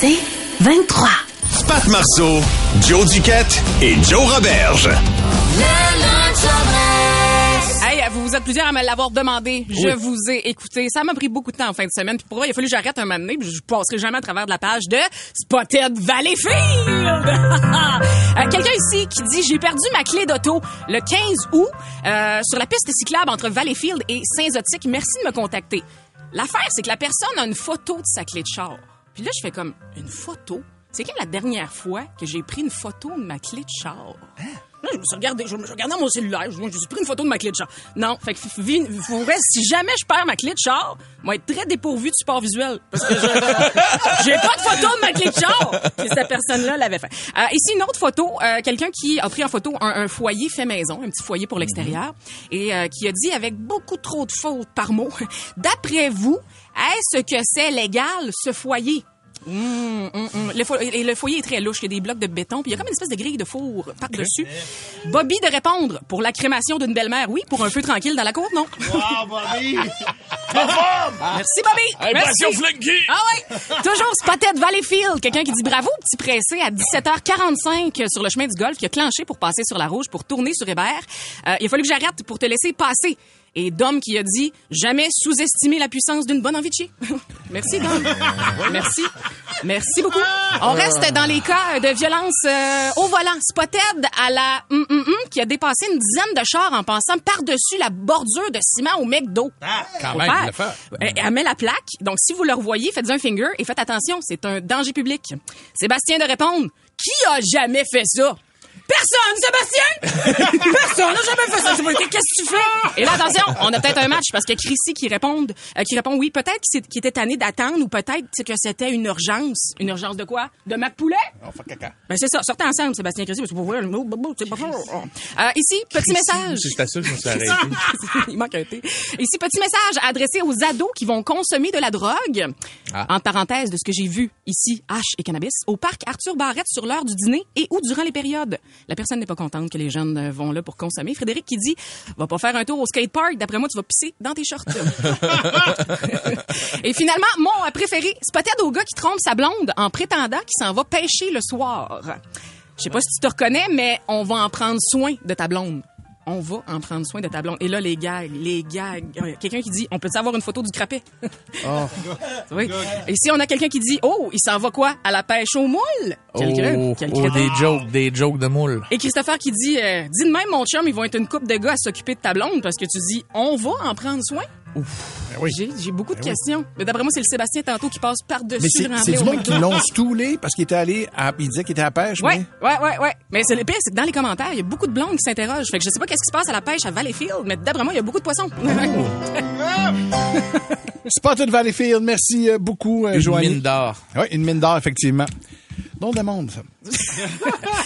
C'est 23. Pat Marceau, Joe Duquette et Joe Roberge. Hey, vous vous êtes plusieurs à me l'avoir demandé. Je vous ai écouté. Ça m'a pris beaucoup de temps en fin de semaine. Puis pour moi, il a fallu que j'arrête un moment donné. Puis je passerai jamais à travers de la page de Spotted Valleyfield. Euh, Quelqu'un ici qui dit j'ai perdu ma clé d'auto le 15 août euh, sur la piste cyclable entre Valleyfield et Saint-Zotique. Merci de me contacter. L'affaire, c'est que la personne a une photo de sa clé de char. Puis là, je fais comme une photo. C'est quand la dernière fois que j'ai pris une photo de ma clé de char? Là, je me suis regardé, je mon cellulaire, je me suis pris une photo de ma clé de char. Non, fait que vrai, si jamais je perds ma clé de char, moi être très dépourvu de support visuel parce que je- j'ai pas de photo de ma clé de char. Cette personne-là l'avait fait. Euh, ici une autre photo, euh, quelqu'un qui a pris en photo un, un foyer fait maison, un petit foyer pour l'extérieur, et euh, qui a dit avec beaucoup trop de fautes par mot, d'après vous, est-ce que c'est légal ce foyer? Hum, hum, hum. Le, fo- et le foyer est très louche. Il y a des blocs de béton, puis il y a comme une espèce de grille de four par-dessus. Bobby de répondre pour la crémation d'une belle-mère, oui. Pour un feu tranquille dans la côte, non. Merci, Bobby. Merci. Ah ouais. Toujours Spotted Valleyfield. Quelqu'un qui dit bravo, petit pressé à 17h45 sur le chemin du golf qui a clenché pour passer sur la rouge pour tourner sur Hébert. Euh, il a fallu que j'arrête pour te laisser passer. Et Dom qui a dit jamais sous-estimer la puissance d'une bonne envie de chier. Merci, Dom. Merci. Merci beaucoup. On reste dans les cas de violence euh, au volant. Spotted à la hum, hum, hum, qui a dépassé une dizaine de chars en passant par-dessus la bordure de ciment au McDo. quand Faut même, fait. Euh, Elle met la plaque. Donc, si vous le revoyez, faites un finger et faites attention. C'est un danger public. Sébastien de répondre. Qui a jamais fait ça? Personne, Sébastien! Personne n'a jamais fait ça. Je me dis, Qu'est-ce que tu fais? Et là, attention, on a peut-être un match parce que Chrissy qui répond, euh, qui répond oui, peut-être qu'il était tanné d'attendre ou peut-être c'est que c'était une urgence. Une urgence de quoi? De Mac Poulet? On fait caca. Ben, c'est ça. Sortez ensemble, Sébastien et Chrissy, parce que pour vrai, le mot, c'est pas fort. Euh, ici, petit message. Je me suis arrêté. Il manque un T. Ici, petit message adressé aux ados qui vont consommer de la drogue. Ah. En parenthèse de ce que j'ai vu ici, H et cannabis, au parc Arthur Barrette sur l'heure du dîner et ou durant les périodes. La personne n'est pas contente que les jeunes euh, vont là pour consommer. Frédéric qui dit, va pas faire un tour au skatepark. D'après moi, tu vas pisser dans tes shorts. et finalement, mon préféré, spotted au gars qui trompe sa blonde en prétendant qu'il s'en va pêcher le soir. Je sais pas si tu te reconnais, mais on va en prendre soin de ta blonde. On va en prendre soin de ta blonde. Et là, les gags, les gags. Euh, Quelqu'un qui dit, on peut avoir une photo du crapet? oui. Et si on a quelqu'un qui dit, oh, il s'en va quoi? À la pêche au moule? Quel creux- Oh, oh, des jokes, des jokes de moule. Et Christopher qui dit, euh, dis de même, mon chum, ils vont être une couple de gars à s'occuper de ta blonde parce que tu dis, on va en prendre soin? Oui. J'ai, j'ai beaucoup de questions. Mais d'après moi, c'est le Sébastien tantôt qui passe par-dessus Mais c'est le c'est du au monde qui McDo. l'ont stoulé parce qu'il était allé à, il disait qu'il était à la pêche, Ouais, mais ouais, ouais, ouais. Mais c'est le pire, c'est que dans les commentaires, il y a beaucoup de blondes qui s'interrogent. Fait que je sais pas qu'est-ce qui se passe à la pêche à Valleyfield, mais d'après moi, il y a beaucoup de poissons. Spotted Valleyfield, merci euh, beaucoup, euh, Une Joanie. mine d'or. Oui, une mine d'or, effectivement. Don de monde, ça.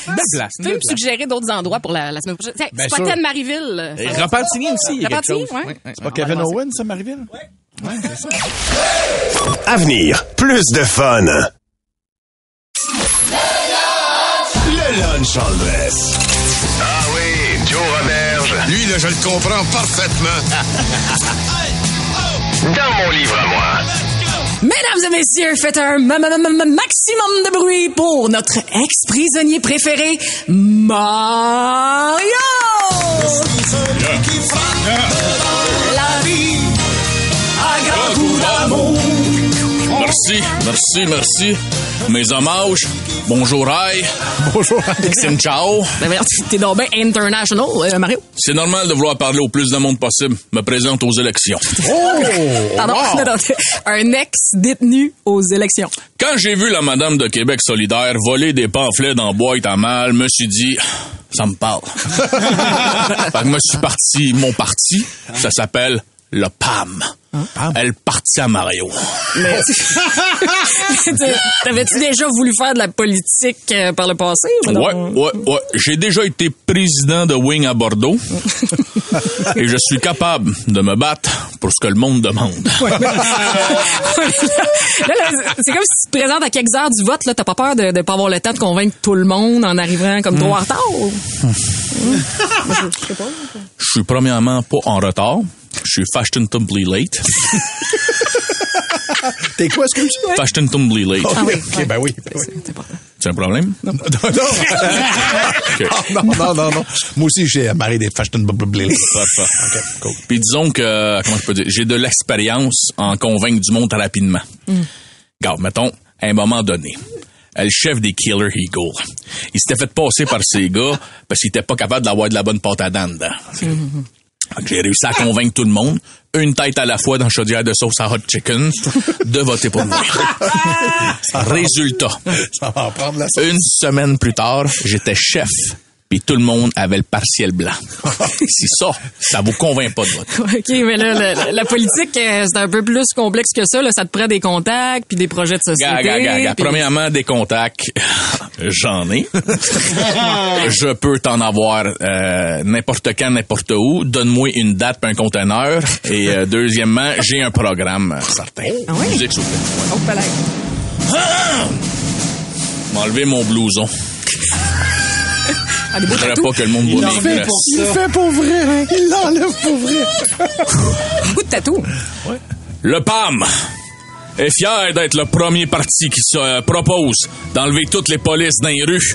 Belle place. Tu peux me suggérer d'autres endroits pour la, la semaine prochaine? Tiens, Bien Spotted sûr. Marieville. Et Repentigny aussi, il y a quelque chose. ouais. C'est pas Kevin Owen, ça, Marieville? Ouais, c'est ça. Avenir, plus de fun. Le lunch en dress. Ah oui, Joe Roberge. Lui, là, je le comprends parfaitement. Dans mon livre à moi. Mesdames et messieurs, faites un ma- ma- ma- ma- maximum de bruit pour notre ex-prisonnier préféré, Mario! Merci, merci, merci. Mes hommages. Bonjour, hi. Bonjour. Sim ciao. Ben, T'es donc bien international, euh, Mario. C'est normal de vouloir parler au plus de monde possible. Me présente aux élections. Pardon, non, non, un ex-détenu aux élections. Quand j'ai vu la Madame de Québec solidaire voler des pamphlets dans boîte à mal, me suis dit, ça me parle. fait que me suis parti, mon parti, ça s'appelle le PAM. Elle partit à Mario. Mais t'avais-tu déjà voulu faire de la politique euh, par le passé? ou? Ouais, ouais, ouais. J'ai déjà été président de Wing à Bordeaux. et je suis capable de me battre pour ce que le monde demande. là, là, c'est comme si tu te présentes à quelques heures du vote, là, t'as pas peur de, de pas avoir le temps de convaincre tout le monde en arrivant comme trop en retard? ou? Je suis premièrement pas en retard. Je suis fashionably late. T'es quoi, excuse? Fashion Tumbly Lake. Ah oui, OK, ouais. ben oui. C'est c'est un problème? Non, non. non, non, non, non. Moi aussi, j'ai marré des fashion blablabla. Parfait. OK, cool. Puis disons que, comment je peux dire, j'ai de l'expérience en convaincre du monde rapidement. Regarde, mettons, à un moment donné, euh, le chef des Killer Eagle, il s'était fait passer par ces gars parce qu'il était pas capable d'avoir de la bonne pâte à dents dedans. J'ai réussi à convaincre tout le monde, une tête à la fois dans chaudière de sauce à hot chicken, de voter pour moi. Résultat, Ça va en prendre la sauce. une semaine plus tard, j'étais chef. Puis tout le monde avait le partiel blanc. C'est ça, ça vous convainc pas de voter. OK, mais là, la, la politique, euh, c'est un peu plus complexe que ça. Là. Ça te prend des contacts, puis des projets de société. Puis- Premièrement, des contacts, j'en ai. Je peux t'en avoir euh, n'importe quand, n'importe où. Donne-moi une date puis un conteneur. Et euh, deuxièmement, j'ai un programme euh, certain. Ah oui? Musique, s'il vous plaît. Oh, palais. M'enlever mon blouson. Ah, voudrais tatous. pas que le monde voit mes fait graisses. Il le fait pour vrai. hein. Il l'enlève pour vrai. Beaucoup de tatous. Le PAM est fier d'être le premier parti qui se euh, propose d'enlever toutes les polices dans les rues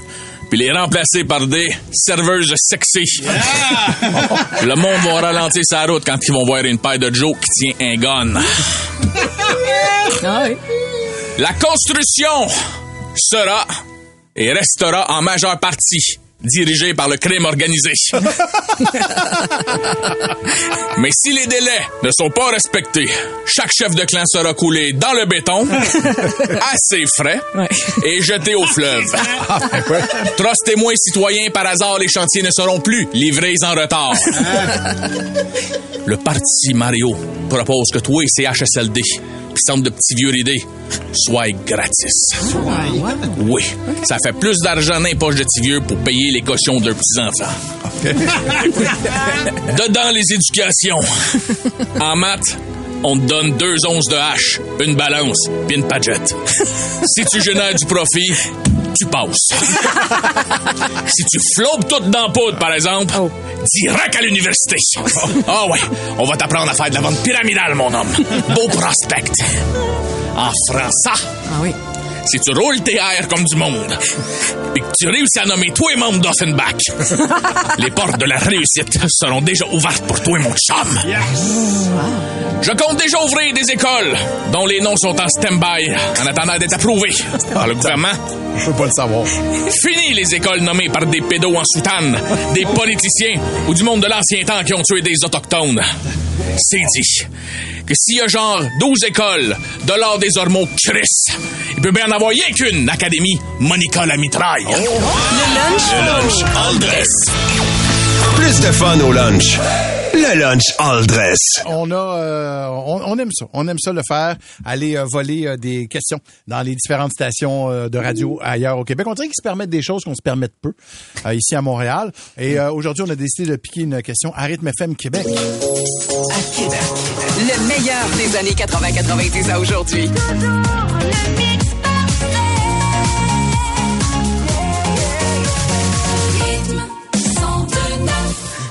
puis les remplacer par des serveuses sexy. le monde va ralentir sa route quand ils vont voir une paire de Joe qui tient un gun. Ah. La construction sera et restera en majeure partie dirigée par le crime organisé. Mais si les délais ne sont pas respectés, chaque chef de clan sera coulé dans le béton, à ses frais, Ouais. et jeté au fleuve. Trost témoins citoyens, par hasard, les chantiers ne seront plus livrés en retard. Le parti Mario propose que toi et CHSLD, centre de petits vieux ridés, soient gratis. Oui, ça fait plus d'argent dans les poches de petits vieux pour payer les cautions de leurs petits-enfants. Dedans les éducations. En maths, on te donne deux onces de hache, une balance, puis une pagette. Si tu génères du profit, tu passes. si tu flobes tout dans la poudre, par exemple, Oh. direct à l'université. Ah ouais, on va t'apprendre à faire de la vente pyramidale, mon homme. Beau prospect. En français, Ah oui. si tu roules tes airs comme du monde, et que tu réussis à nommer tous les membres d'Offenbach, les portes de la réussite seront déjà ouvertes pour toi, mon chum. Je compte déjà ouvrir des écoles dont les noms sont en stand-by en attendant d'être approuvés par le gouvernement. Je peux pas le savoir. Fini les écoles nommées par des pédos en soutane, des politiciens ou du monde de l'ancien temps qui ont tué des autochtones. C'est dit que s'il y a genre 12 écoles de l'art des hormones Chris, il peut bien en avoir rien qu'une, Académie Monica la mitraille. Le lunch all dress. Plus de fun au lunch. Le lunch all dress. On a, euh, on, on aime ça. On aime ça le faire. Aller euh, voler euh, des questions dans les différentes stations euh, de radio ailleurs au Québec. On dirait qu'ils se permettent des choses qu'on se permet peu euh, ici à Montréal. Et euh, aujourd'hui, on a décidé de piquer une question à Rythme FM Québec. À Québec, le meilleur des années 80-90 à aujourd'hui.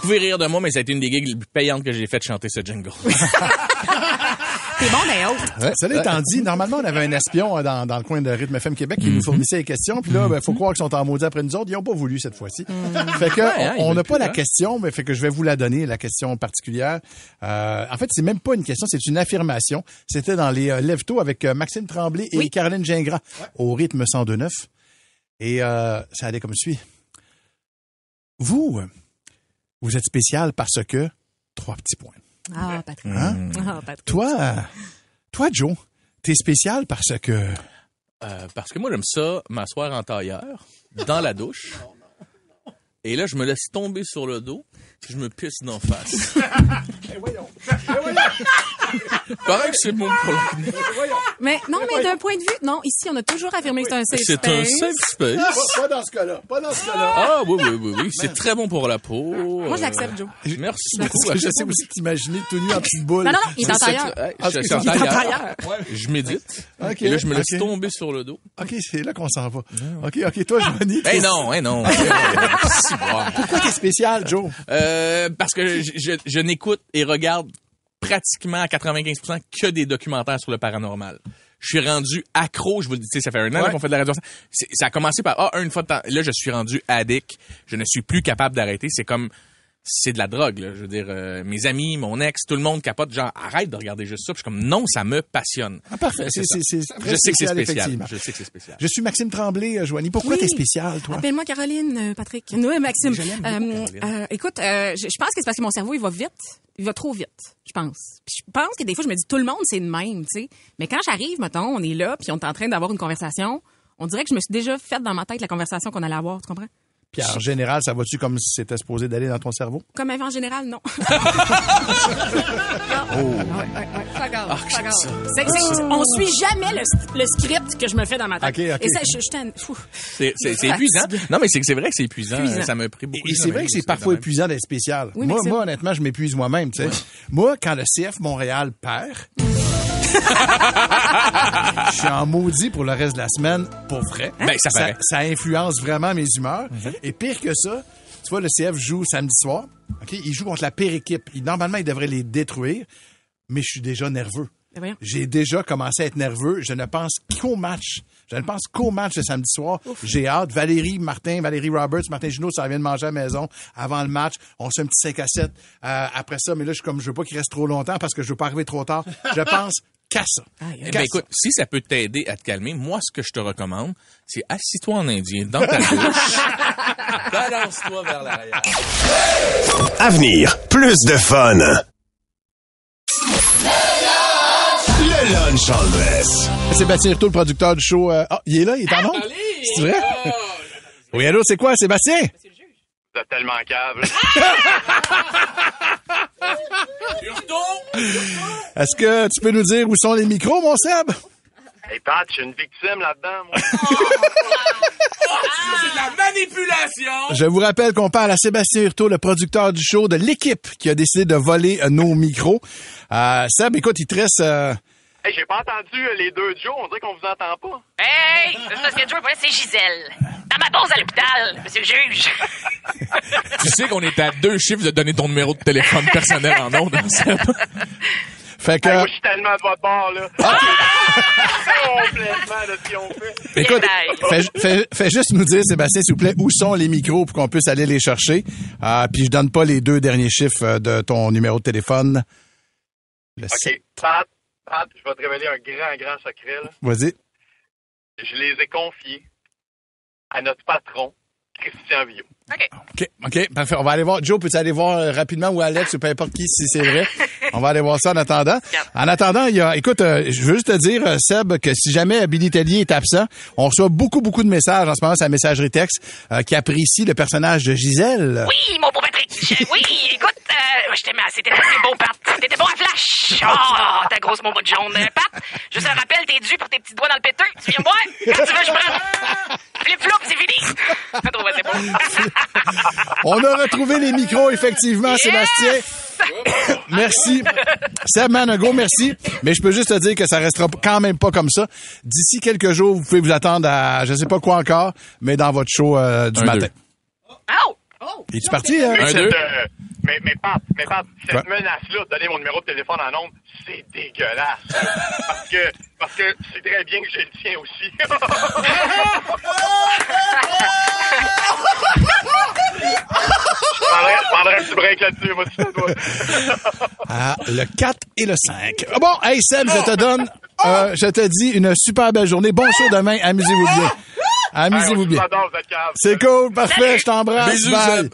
Pouvez rire de moi, mais ça a été une des gigs les plus payantes que j'ai fait chanter ce jingle. T'es bon d'un autre. Ouais, Cela étant dit, normalement, on avait un espion euh, dans, dans le coin de Rythme FM Québec qui nous fournissait les questions. Puis là, ben, faut croire qu'ils sont en maudit après nous autres. Ils n'ont pas voulu cette fois-ci. Fait que hein, on- n'a pas plus, la hein. question, mais fait que je vais vous la donner, la question particulière. Euh, en fait, c'est même pas une question, c'est une affirmation. C'était dans les euh, Lève-Tôt avec euh, Maxime Tremblay et Caroline Gingras au rythme 102.9. Et euh, ça allait comme suit. Vous, euh, vous êtes spécial parce que... Trois petits points. Ah, Patrick. Hein? Ah, Patrick. Toi, toi, Joe, t'es spécial parce que... Euh, parce que moi, j'aime ça m'asseoir en tailleur, dans la douche. Et là, je me laisse tomber sur le dos, puis je me pisse d'en face. Pareil que c'est bon pour la Mais non, mais d'un point de vue, non, ici, on a toujours affirmé que c'est un safe C'est un space. safe space. Pas, pas dans ce cas-là. Pas dans ce cas-là. Ah oui, oui, oui, oui. C'est très bon pour la peau. Moi, je l'accepte, Joe. Merci beaucoup. que je sais aussi t'imaginer tout nu en petite boule. Non, non, non, il est en tailleur. Ah, je- c'est suis en ça. Il est en tailleur. Je médite. OK, Et là, je me laisse tomber sur le dos. OK, c'est là qu'on s'en va. OK, OK, toi, Johnny. Eh t'es- non, eh non. Bon. Pourquoi t'es spécial, Joe? Euh, parce que je, je- je n'écoute et regarde pratiquement à 95% que des documentaires sur le paranormal. Je suis rendu accro, je vous le dis, ça fait un an Ouais. qu'on fait de la radio. Ça a commencé par, ah, une fois de temps. Là, je suis rendu addict. Je ne suis plus capable d'arrêter. C'est comme, c'est de la drogue, là. Je veux dire, euh, mes amis, mon ex, tout le monde capote, genre, arrête de regarder juste ça. Puis je suis comme, non, ça me passionne. Ah, parfait. C'est, Je sais que c'est spécial. Je sais que c'est spécial. Je suis Maxime Tremblay, euh, Joanie. Pourquoi Oui. t'es spécial, toi? Appelle-moi Caroline, euh, Patrick. Oui, Maxime. Je Euh, euh, écoute, euh, je, je pense que c'est parce que mon cerveau, il va vite. Il va trop vite, je pense. Puis je pense que des fois, je me dis, tout le monde, c'est le même, tu sais. Mais quand j'arrive, mettons, on est là, puis on est en train d'avoir une conversation, on dirait que je me suis déjà faite dans ma tête la conversation qu'on allait avoir, tu comprends? Puis en général, ça va-tu comme si c'était supposé d'aller dans ton cerveau? Comme avant, en général, non. Oh. Ouais, ouais, ouais. C'est- c'est- on suit jamais le, le script que je me fais dans ma tête. Ok, ok. Et ça, je, je t'en- Fou. C'est, c'est, c'est épuisant. Non, mais c'est que c'est vrai que c'est épuisant. Épuisant. Ça m'a pris Et, beaucoup et de c'est vrai que c'est parfois même. épuisant d'être spécial. Oui, moi, moi, honnêtement, je m'épuise moi-même, tu sais. Moi, quand le CF Montréal perd, je suis en maudit pour le reste de la semaine, pour vrai. Ben, ça ça, influence vraiment mes humeurs. Et pire que ça, tu vois, le CF joue samedi soir. OK? Il joue contre la pire équipe. Il- normalement, il devrait les détruire. Mais je suis déjà nerveux. Ben. J'ai déjà commencé à être nerveux. Je ne pense qu'au match. Je ne pense qu'au match de samedi soir. J'ai hâte. Valérie Martin, Valérie Roberts, Martin Junot, ça vient de manger à la maison avant le match. On se fait un petit 5 à 7 euh, après ça. Mais là, je suis comme, je veux pas qu'il reste trop longtemps parce que je veux pas arriver trop tard. Je pense qu'à ça. Eh ben, écoute, si ça peut t'aider à te calmer, moi, ce que je te recommande, c'est assis-toi en indien dans ta douche. Balance-toi vers l'arrière. Avenir, plus de fun. Le lunch Andress. Sébastien Hurtaud, le producteur du show. euh, Ah, il est là, il est en onde? C'est vrai? Oui, allô, c'est quoi, Sébastien? Vous êtes tellement câble. Est-ce que tu peux nous dire où sont les micros, mon Seb? hey Pat, je suis une victime là-dedans, moi. C'est de la manipulation! Je vous rappelle qu'on parle à Sébastien Hurtaud, le producteur du show, de l'équipe qui a décidé de voler euh, nos micros. Euh, Seb, écoute, il te reste... euh, Hey, j'ai pas entendu les deux Joe, on dirait qu'on vous entend pas. Hey! C'est parce que Joe, c'est Gisèle. Dans ma pause à l'hôpital, monsieur le juge. Tu sais qu'on est à deux chiffres de donner ton numéro de téléphone personnel en ondes, hein, Seb? Fait que... Hey, moi, je suis tellement de votre bord, là. Complètement de ce qu'ils ont fait. Écoute, fais, fais- fais juste nous dire, Sébastien, s'il vous plaît, où sont les micros pour qu'on puisse aller les chercher? Euh, puis je donne pas les deux derniers chiffres euh, de ton numéro de téléphone. Le. OK, Pat, Pat, je vais te révéler un grand, grand secret, là. Vas-y. Je les ai confiés à notre patron, Christian Villot. OK, OK, parfait. On va aller voir. Joe, peux-tu aller voir euh, rapidement ou Alex ou peu importe qui si c'est vrai? On va aller voir ça en attendant. En attendant, il y a, écoute, euh, je veux juste te dire, euh, Seb, que si jamais Billy Tellier est absent, on reçoit beaucoup, beaucoup de messages en ce moment, sa messagerie texte, euh, qui apprécie le personnage de Gisèle. Oui, mon beau Patrick. Oui, écoute, euh, je t'aimais. C'était assez beau, Pat. T'étais bon à flash. Oh, ta grosse momo de jaune. Pat, juste un rappel, t'es dû pour tes petits doigts dans le péteux. Tu viens me voir? Quand tu veux, je prends. Flip-flop, c'est fini. C'est beau. On a retrouvé les micros, effectivement, Sébastien. merci. Seb, man, un gros merci. Mais je peux juste te dire que ça restera quand même pas comme ça. D'ici quelques jours, vous pouvez vous attendre à je sais pas quoi encore, mais dans votre show euh, du Un, matin. deux. Oh! Es-tu parti? Hein? Un, Cette, deux. euh, mais, mais Pat, mais Pat, cette menace-là de donner mon numéro de téléphone en ondes, c'est dégueulasse. parce que, parce que c'est très bien que j'ai le tien aussi. Je prendrais, je prendrais un petit break là-dessus, moi, tu sais, toi. Ah, le 4 et le 5. Ah Bon, hey Seb, je te donne, euh, je te dis une super belle journée. Bon show demain. Amusez-vous bien. Amusez-vous bien. C'est cool, parfait, je t'embrasse. Bisous, Bye.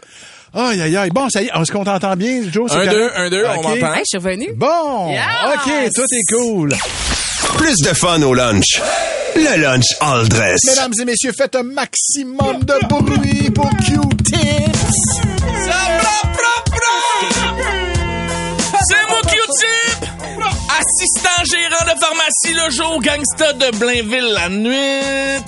Aïe, aïe, aïe. Bon, ça y est, est-ce qu'on t'entend bien, Joe? Un, deux, un, deux, on Ok. m'entend. Hey, je suis revenue. Bon, Yes. OK, tout est cool. Plus de fun au lunch. Le lunch Andress. Mesdames et messieurs, faites un maximum de bruit pour Q-Tips. C'est moi Q-Tip! Assistant gérant de pharmacie le jour, gangsta de Blainville la nuit.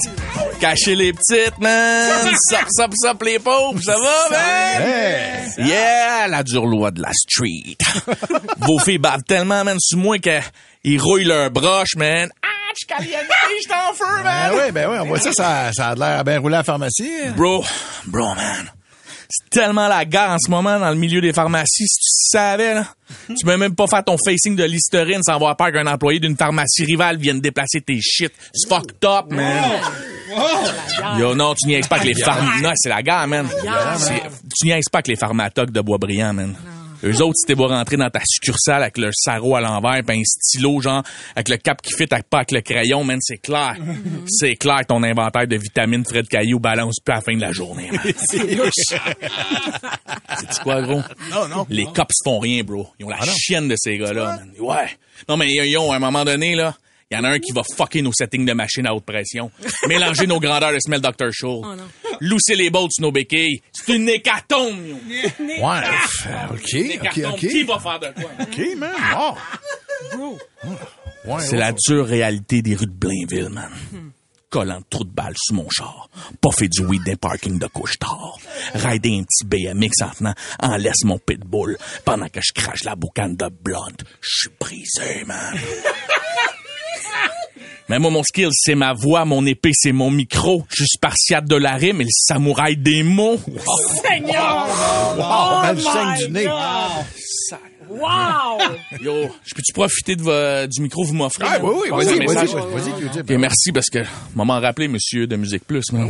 Cacher les petites, man. Sop, sop, sop les pauvres, ça va, man? Hey. Yeah, la dure loi de la street. Vos filles bavent tellement, man, sur moi qu'ils rouillent leur broche, man. Ah, je suis caliente, je suis en feu, man. Ben oui, ben oui, on voit ça, ça, ça a l'air à bien rouler à la pharmacie. Bro, bro, man. C'est tellement la gare en ce moment dans le milieu des pharmacies. Si tu savais, là, tu peux même pas faire ton facing de listerine sans avoir peur qu'un employé d'une pharmacie rivale vienne déplacer tes shit. C'est fucked up, man. Yo, non, tu niaises pas que les pharm... Non, c'est la gare, man. C'est- Tu niaises pas que les pharmatocs de Boisbriand, man. Eux autres, si t'es beau rentrer dans ta succursale avec le sarrau à l'envers pis un stylo, genre, avec le cap qui fit avec pas avec le crayon, man, c'est clair. c'est clair que ton inventaire de vitamines Fred Caillou balance plus à la fin de la journée, man. C'est quoi, gros? Non, non. Les cops font rien, bro. Ils ont la chienne de ces gars-là, man. Ouais. Non, mais ils ont, à un moment donné, là, il y en a un qui va fucker nos settings de machine à haute pression. Mélanger nos grandeurs de Smell Dr. Show. Lousser les bolts sur nos béquilles. C'est une hécatombe, yo. Ouais. OK, Une OK, hécatombe. OK. Qui va faire de quoi? OK, man. Ouais, C'est ouais. la dure réalité des rues de Blainville, man. Collant de trous de balles sous mon char. Pas fait du weed d'un parking de couche-tard. Rider un petit BMX en tenant en laisse mon pitbull pendant que je crache la boucane de blunt. Je suis brisé, man. Mais moi, mon skill, c'est ma voix, mon épée, c'est mon micro. Je suis spartiate de la rime et le samouraï des mots. Seigneur! Wow, my du nez. Wow! Yo, je peux-tu profiter de vo- du micro que vous m'offrez? Ah, oui, oui, vas-y, vas-y, vas-y, Q-Tip. Ok, merci parce que m'a m'en rappelé, monsieur de Musique Plus, man.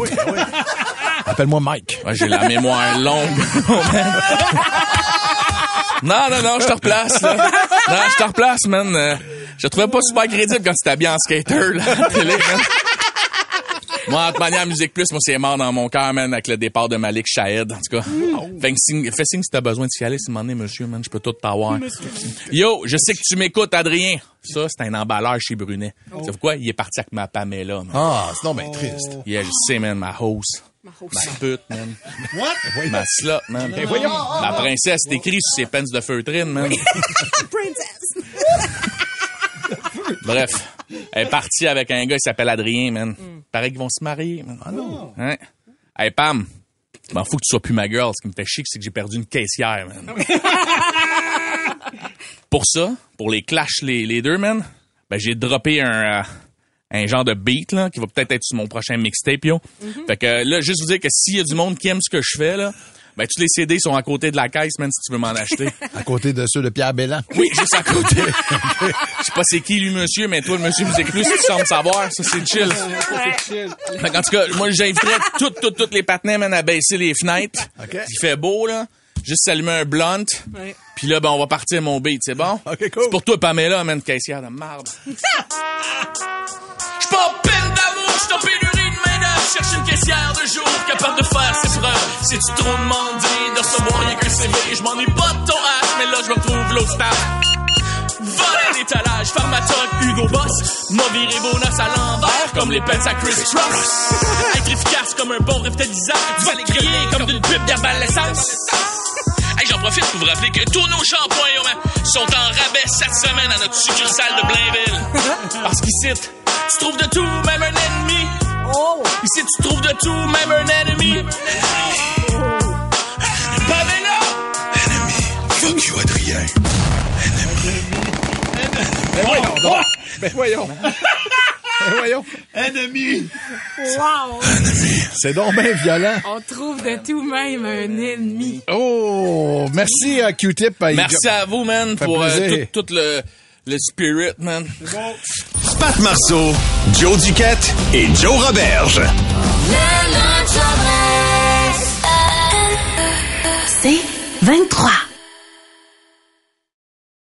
Appelle-moi Mike. Ouais, j'ai la mémoire longue. non, non, non, je te replace, là. Non, je te replace, man. Je trouvais pas super crédible quand tu t'habilles en skater, là, à la télé, man. Moi, en toute manière, Musique Plus, moi, c'est mort dans mon cœur, man, avec le départ de Malik Shahed, en tout cas. Fais signe, fais signe si t'as besoin de s'y aller, si m'en est, monsieur, man, je peux tout t'avoir. Yo, je sais que tu m'écoutes, Adrien. Ça, c'est un emballeur chez Brunet. Tu sais quoi? Il est parti avec ma Pamela, man. Ah, c'est non, ben triste. Yeah, je sais, man, ma hausse. Ma pute, man. What? Ma slot, man. voyons. Ma princesse, c'est écrit sur ses pens de feutrine, man. Bref, elle est partie avec un gars qui s'appelle Adrien, man. Paraît qu'ils vont se marier, man. Ah non. Hein? Hey, Pam, m'en fous que tu sois plus ma girl. Ce qui me fait chier, c'est que j'ai perdu une caissière, man. pour ça, pour les clash les, les deux, man, ben j'ai droppé un, euh, un genre de beat là, qui va peut-être être sur mon prochain mixtape, yo. Fait que là, juste vous dire que s'il y a du monde qui aime ce que je fais, là, ben tous les CD sont à côté de la caisse, man, si tu veux m'en acheter. À côté de ceux de Pierre Bellan. Oui, juste à côté. Je sais pas c'est qui lui, monsieur, mais toi, le monsieur musique plus, tu sembles savoir. Ça, c'est chill. Fait qu'en tout cas, moi, j'inviterais toutes, toutes, toutes les partenaires, man, à baisser les fenêtres. OK. Il fait beau, là. Juste s'allumer un blunt. Ouais. Puis là, ben, on va partir mon beat, c'est bon? OK, cool. C'est pour toi, Pamela, man, caissière de marde. capable de faire ses preuves. Si tu trop demandé de recevoir rien qu'un CV, je m'ennuie pas de ton hache, mais là je me retrouve l'autre staff. Voler l'étalage, pharmatoc, Hugo Boss. M'a viré Bonas à l'envers, comme les pens à Chris Cross. Être efficace comme un bon revitalisant. Tu vas les crier comme d'une pub d'herbalescence. Hey, j'en profite pour vous rappeler que tous nos shampoings man, sont en rabais cette semaine à notre succursale de Blainville. Parce qu'ici, tu trouves de tout, même un ennemi. Ici, tu trouves de tout, même un ennemi. Pamela! Fuck you, Adrien. Ben voyons. Ben voyons. Wow! C'est donc bien violent. On trouve de tout même un ennemi. Oh, merci à Q-Tip. Merci à vous, man, pour euh, tout, tout le, le spirit, man. Pat Marceau, Joe Duquette et Joe Roberge. C'est 23.